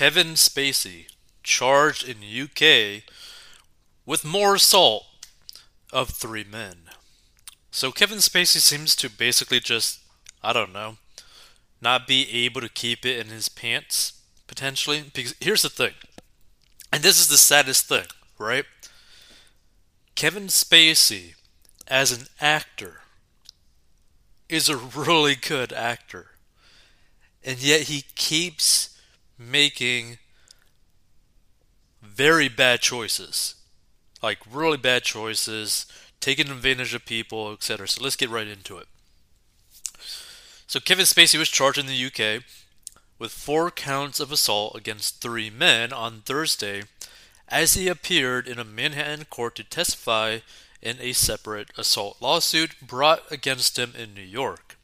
Kevin Spacey charged in UK with more assault of three men. So Kevin Spacey seems to basically just, I don't know, not be able to keep it in his pants, potentially. Because here's the thing, and this is the saddest thing, right? Kevin Spacey, as an actor, is a really good actor. And yet he keeps making very bad choices. Like, really bad choices, taking advantage of people, etc. So let's get right into it. So Kevin Spacey was charged in the UK with four counts of assault against three men on Thursday as he appeared in a Manhattan court to testify in a separate assault lawsuit brought against him in New York.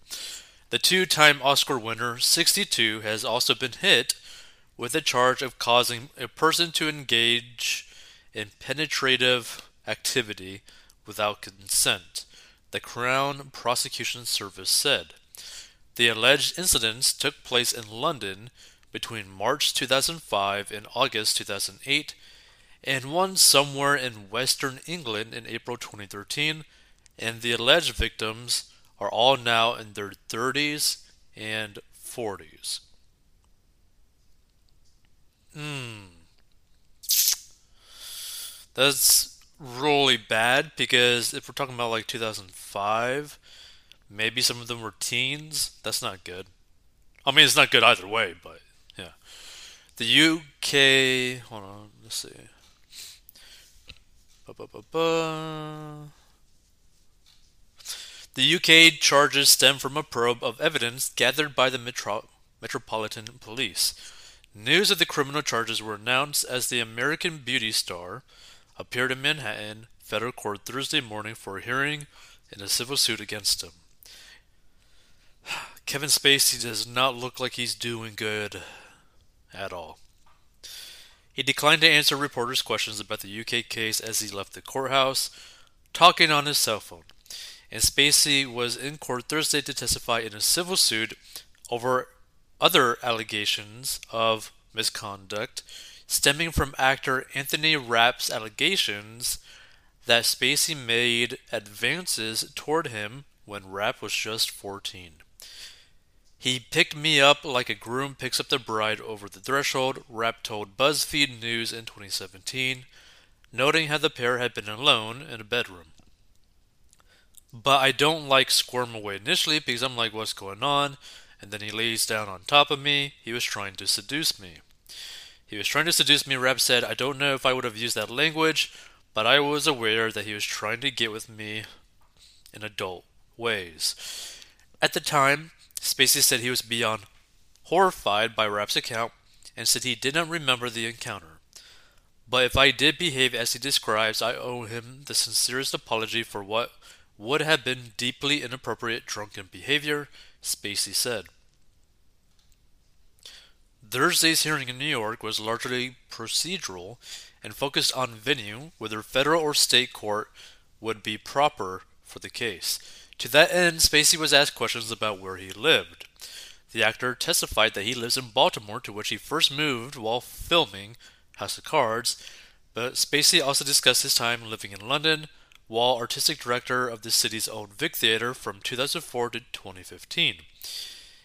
The two time Oscar winner, 62, has also been hit with the charge of causing a person to engage in penetrative activity without consent, the Crown Prosecution Service said. The alleged incidents took place in London between March 2005 and August 2008, and one somewhere in western England in April 2013, and the alleged victims are all now in their 30s and 40s. Hmm. That's really bad because if we're talking about like 2005, maybe some of them were teens. That's not good. I mean, it's not good either way, but yeah. The UK. Hold on, let's see. Ba, ba, ba, the UK charges stem from a probe of evidence gathered by the Metro- Metropolitan Police. News of the criminal charges were announced as the American beauty star appeared in Manhattan federal court Thursday morning for a hearing in a civil suit against him. Kevin Spacey does not look like he's doing good at all. He declined to answer reporters' questions about the UK case as he left the courthouse, talking on his cell phone. And Spacey was in court Thursday to testify in a civil suit over other allegations of misconduct stemming from actor Anthony Rapp's allegations that Spacey made advances toward him when Rapp was just 14. He picked me up like a groom picks up the bride over the threshold, Rapp told BuzzFeed News in 2017, noting how the pair had been alone in a bedroom. But I don't like squirm away initially because I'm like, what's going on? And then he lays down on top of me. He was trying to seduce me. He was trying to seduce me, Rapp said. I don't know if I would have used that language, but I was aware that he was trying to get with me in adult ways. At the time, Spacey said he was beyond horrified by Rapp's account and said he did not remember the encounter. But if I did behave as he describes, I owe him the sincerest apology for what would have been deeply inappropriate drunken behavior, Spacey said. Thursday's hearing in New York was largely procedural and focused on venue, whether federal or state court would be proper for the case. To that end, Spacey was asked questions about where he lived. The actor testified that he lives in Baltimore, to which he first moved while filming House of Cards, but Spacey also discussed his time living in London while artistic director of the city's Old Vic Theatre from 2004 to 2015.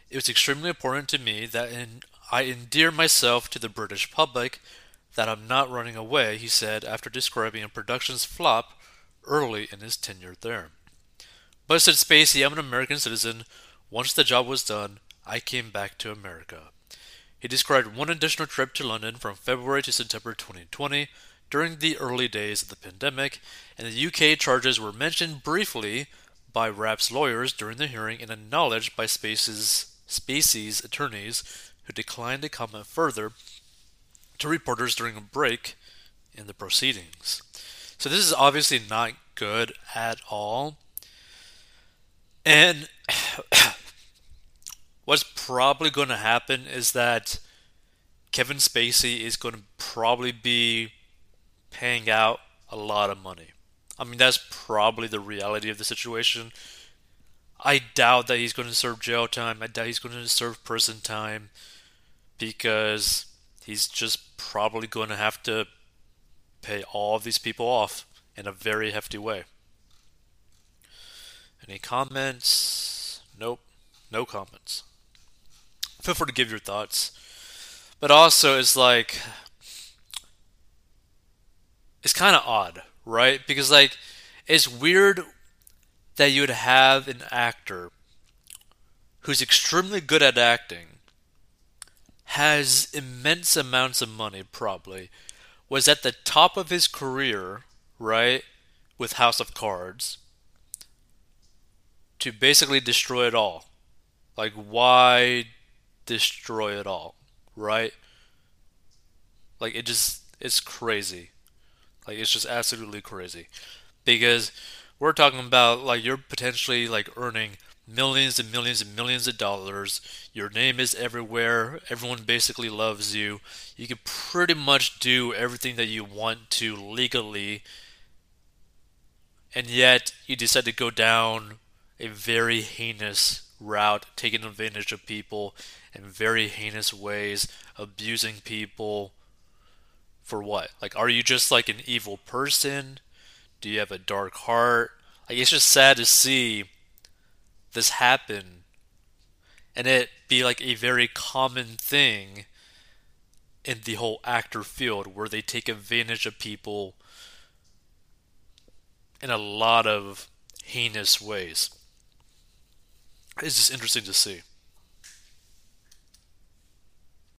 It was extremely important to me that in I endear myself to the British public, that I'm not running away, he said after describing a production's flop early in his tenure there. But said Spacey, I'm an American citizen. Once the job was done, I came back to America. He described one additional trip to London from February to September 2020 during the early days of the pandemic, and the UK charges were mentioned briefly by Rapp's lawyers during the hearing and acknowledged by Spacey's, Spacey's attorneys who declined to comment further to reporters during a break in the proceedings. So this is obviously not good at all. And what's probably going to happen is that Kevin Spacey is going to probably be paying out a lot of money. I mean, that's probably the reality of the situation. I doubt that he's going to serve jail time. I doubt he's going to serve prison time because he's just probably going to have to pay all of these people off in a very hefty way. Any comments? Nope. No comments. Feel free to give your thoughts. But also, it's like, it's kind of odd, right? Because, like, it's weird that you would have an actor who's extremely good at acting, has immense amounts of money, probably, was at the top of his career, right, with House of Cards, to basically destroy it all. Like, why destroy it all, right? Like, it just, it's crazy. Like, it's just absolutely crazy. Because we're talking about, like, you're potentially, like, earning millions and millions and millions of dollars. Your name is everywhere. Everyone basically loves you. You can pretty much do everything that you want to legally. And yet, you decide to go down a very heinous route, taking advantage of people in very heinous ways, abusing people. For what? Like, are you just like an evil person? Do you have a dark heart? Like, it's just sad to see this happen and it be like a very common thing in the whole actor field where they take advantage of people in a lot of heinous ways it's just interesting to see.